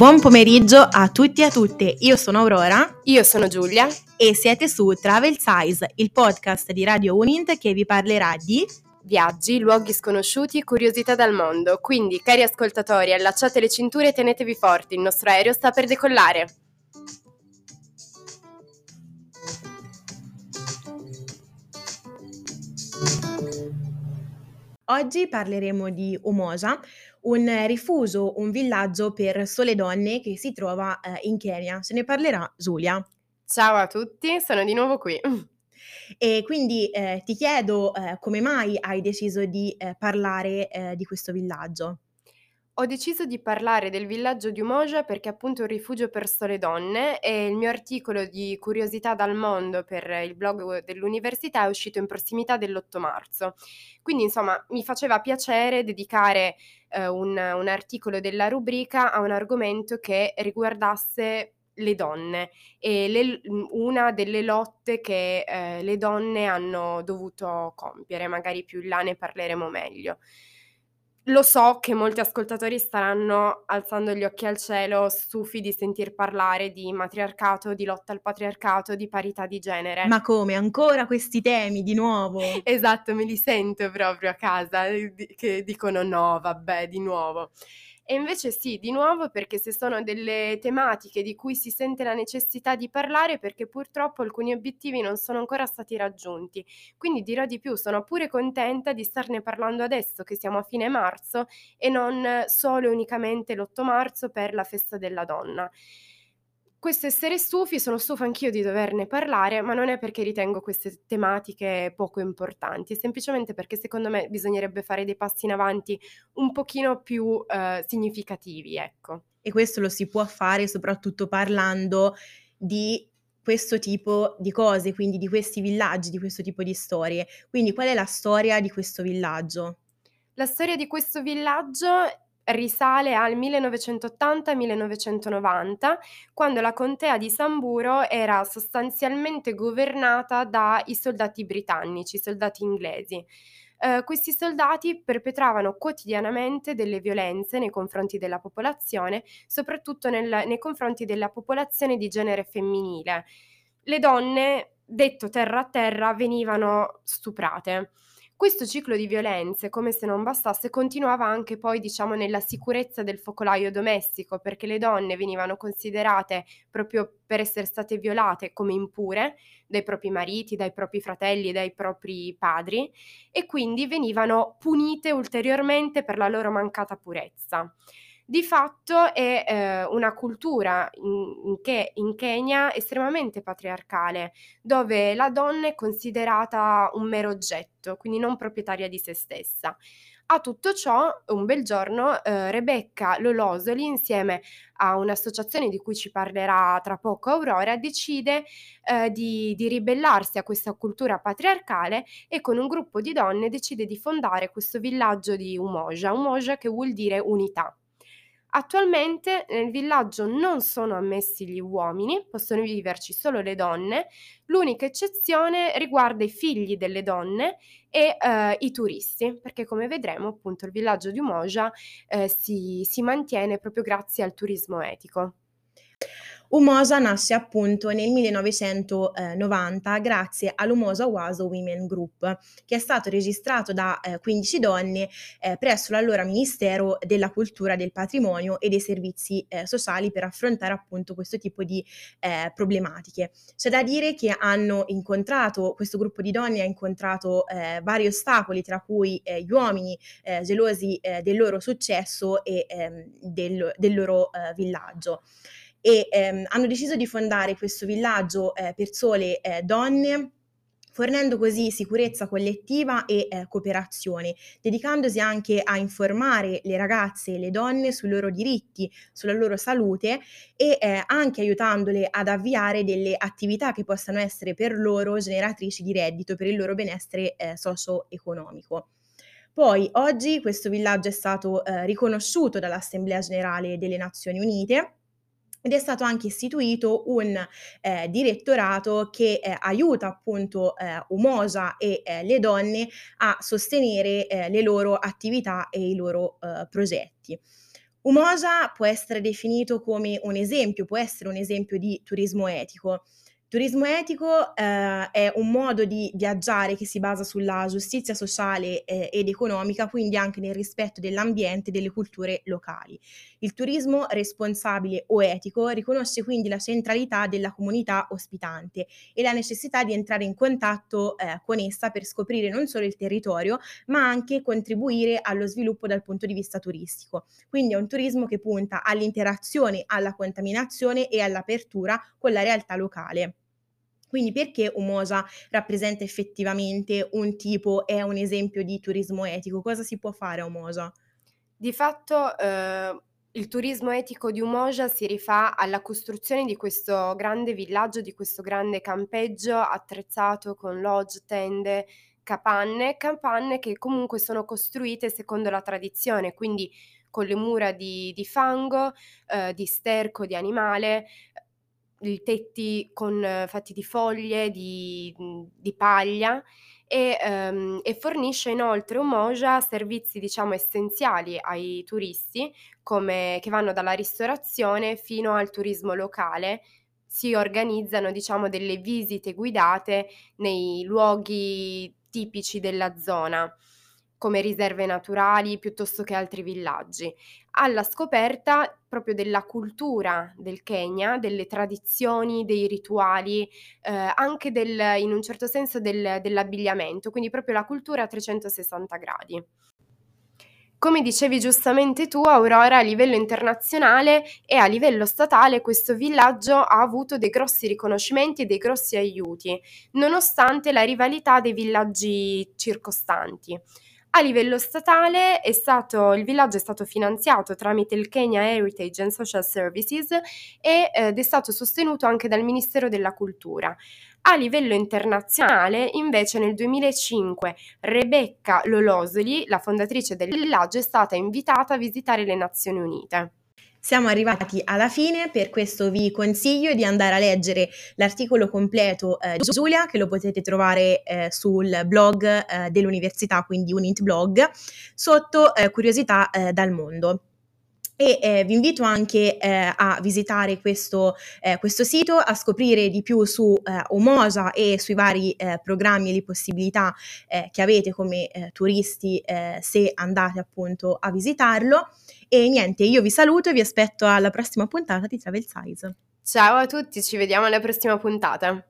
Buon pomeriggio a tutti e a tutte, io sono Aurora. Io sono Giulia. E siete su Travel Size, il podcast di Radio Unint che vi parlerà di viaggi, luoghi sconosciuti e curiosità dal mondo. Quindi, cari ascoltatori, allacciate le cinture e tenetevi forti, il nostro aereo sta per decollare. Oggi parleremo di Umoja, un rifugio, un villaggio per sole donne che si trova eh, in Kenya. Se ne parlerà Giulia. Ciao a tutti, sono di nuovo qui. E quindi eh, ti chiedo eh, come mai hai deciso di eh, parlare eh, di questo villaggio? Ho deciso di parlare del villaggio di Umoja perché è appunto un rifugio per sole donne e il mio articolo di Curiosità dal mondo per il blog dell'università è uscito in prossimità dell'8 marzo. Quindi insomma mi faceva piacere dedicare eh, un, un articolo della rubrica a un argomento che riguardasse le donne e le, una delle lotte che eh, le donne hanno dovuto compiere, magari più in là ne parleremo meglio. Lo so che molti ascoltatori staranno alzando gli occhi al cielo, stufi di sentir parlare di matriarcato, di lotta al patriarcato, di parità di genere. Ma come? Ancora questi temi di nuovo? Esatto, me li sento proprio a casa che dicono no, vabbè, di nuovo. E invece sì, di nuovo perché se sono delle tematiche di cui si sente la necessità di parlare perché purtroppo alcuni obiettivi non sono ancora stati raggiunti. Quindi dirò di più, sono pure contenta di starne parlando adesso che siamo a fine marzo e non solo e unicamente l'8 marzo per la festa della donna questo essere stufi, sono stufa anch'io di doverne parlare, ma non è perché ritengo queste tematiche poco importanti, è semplicemente perché secondo me bisognerebbe fare dei passi in avanti un pochino più eh, significativi, ecco. E questo lo si può fare soprattutto parlando di questo tipo di cose, quindi di questi villaggi, di questo tipo di storie. Quindi qual è la storia di questo villaggio? La storia di questo villaggio risale al 1980-1990, quando la contea di Samburo era sostanzialmente governata dai soldati britannici, soldati inglesi. Uh, questi soldati perpetravano quotidianamente delle violenze nei confronti della popolazione, soprattutto nel, nei confronti della popolazione di genere femminile. Le donne, detto terra a terra, venivano stuprate. Questo ciclo di violenze, come se non bastasse, continuava anche poi, diciamo, nella sicurezza del focolaio domestico, perché le donne venivano considerate proprio per essere state violate come impure dai propri mariti, dai propri fratelli, dai propri padri e quindi venivano punite ulteriormente per la loro mancata purezza. Di fatto è eh, una cultura in, in, che, in Kenya estremamente patriarcale, dove la donna è considerata un mero oggetto, quindi non proprietaria di se stessa. A tutto ciò, un bel giorno, eh, Rebecca Lolosoli, insieme a un'associazione di cui ci parlerà tra poco Aurora, decide eh, di, di, ribellarsi a questa cultura patriarcale e con un gruppo di donne decide di fondare questo villaggio di Umoja, Umoja che vuol dire unità. Attualmente nel villaggio non sono ammessi gli uomini, possono viverci solo le donne, l'unica eccezione riguarda i figli delle donne e eh, i turisti, perché come vedremo appunto il villaggio di Umoja eh, si, si mantiene proprio grazie al turismo etico. Umosa nasce appunto nel 1990 grazie all'Umosa Waso Women Group, che è stato registrato da eh, 15 donne eh, presso l'allora Ministero della Cultura, del Patrimonio e dei Servizi eh, Sociali per affrontare appunto questo tipo di eh, problematiche. C'è da dire che hanno incontrato, questo gruppo di donne ha incontrato eh, vari ostacoli, tra cui eh, gli uomini gelosi del loro successo e ehm, del, del, loro villaggio e ehm, hanno deciso di fondare questo villaggio eh, per sole eh, donne fornendo così sicurezza collettiva e eh, cooperazione, dedicandosi anche a informare le ragazze e le donne sui loro diritti, sulla loro salute e eh, anche aiutandole ad avviare delle attività che possano essere per loro generatrici di reddito per il loro benessere eh, socio-economico. Poi oggi questo villaggio è stato eh, riconosciuto dall'Assemblea Generale delle Nazioni Unite ed è stato anche istituito un eh, direttorato che eh, aiuta appunto eh, Umosa e eh, le donne a sostenere eh, le loro attività e i loro eh, progetti. Umoja può essere definito come un esempio, può essere un esempio di turismo etico. Turismo etico eh, è un modo di viaggiare che si basa sulla giustizia sociale eh, ed economica, quindi anche nel rispetto dell'ambiente e delle culture locali. Il turismo responsabile o etico riconosce quindi la centralità della comunità ospitante e la necessità di entrare in contatto eh, con essa per scoprire non solo il territorio, ma anche contribuire allo sviluppo dal punto di vista turistico. Quindi è un turismo che punta all'interazione, alla contaminazione e all'apertura con la realtà locale. Quindi perché Umoja rappresenta effettivamente un tipo, è un esempio di turismo etico? Cosa si può fare a Umoja? Di fatto eh, il turismo etico di Umoja si rifà alla costruzione di questo grande villaggio, di questo grande campeggio attrezzato con lodge, tende, capanne, capanne che comunque sono costruite secondo la tradizione, quindi con le mura di, di fango, eh, di sterco, di animale, tetti con, eh, fatti di foglie, di, mhmm, di paglia e, ehm, e, fornisce inoltre Umoja servizi diciamo essenziali ai turisti come, che vanno dalla ristorazione fino al turismo locale. Si organizzano diciamo delle visite guidate nei luoghi tipici della zona come riserve naturali piuttosto che altri villaggi, alla scoperta proprio della cultura del Kenya, delle tradizioni, dei rituali, eh, anche del, in un certo senso del, dell'abbigliamento, quindi proprio la cultura a 360 gradi. Come dicevi giustamente tu, Aurora, a livello internazionale e a livello statale questo villaggio ha avuto dei grossi riconoscimenti e dei grossi aiuti, nonostante la rivalità dei villaggi circostanti. A livello statale stato, il villaggio è stato finanziato tramite il Kenya Heritage and Social Services e, ed è stato sostenuto anche dal Ministero della Cultura. A livello internazionale, invece, nel 2005 Rebecca Lolosoli, la fondatrice del villaggio, è stata invitata a visitare le Nazioni Unite. Siamo arrivati alla fine, per questo vi consiglio di andare a leggere l'articolo completo eh, di Giulia, che lo potete trovare eh, sul blog eh, dell'università, quindi Unit Blog, sotto eh, Curiosità eh, dal mondo. E eh, vi invito anche eh, a visitare questo, eh, questo, sito, a scoprire di più su eh, Omosa e sui vari eh, programmi e le possibilità eh, che avete come turisti se andate appunto a visitarlo. E niente, io vi saluto e vi aspetto alla prossima puntata di Travel Size. Ciao a tutti, ci vediamo alla prossima puntata.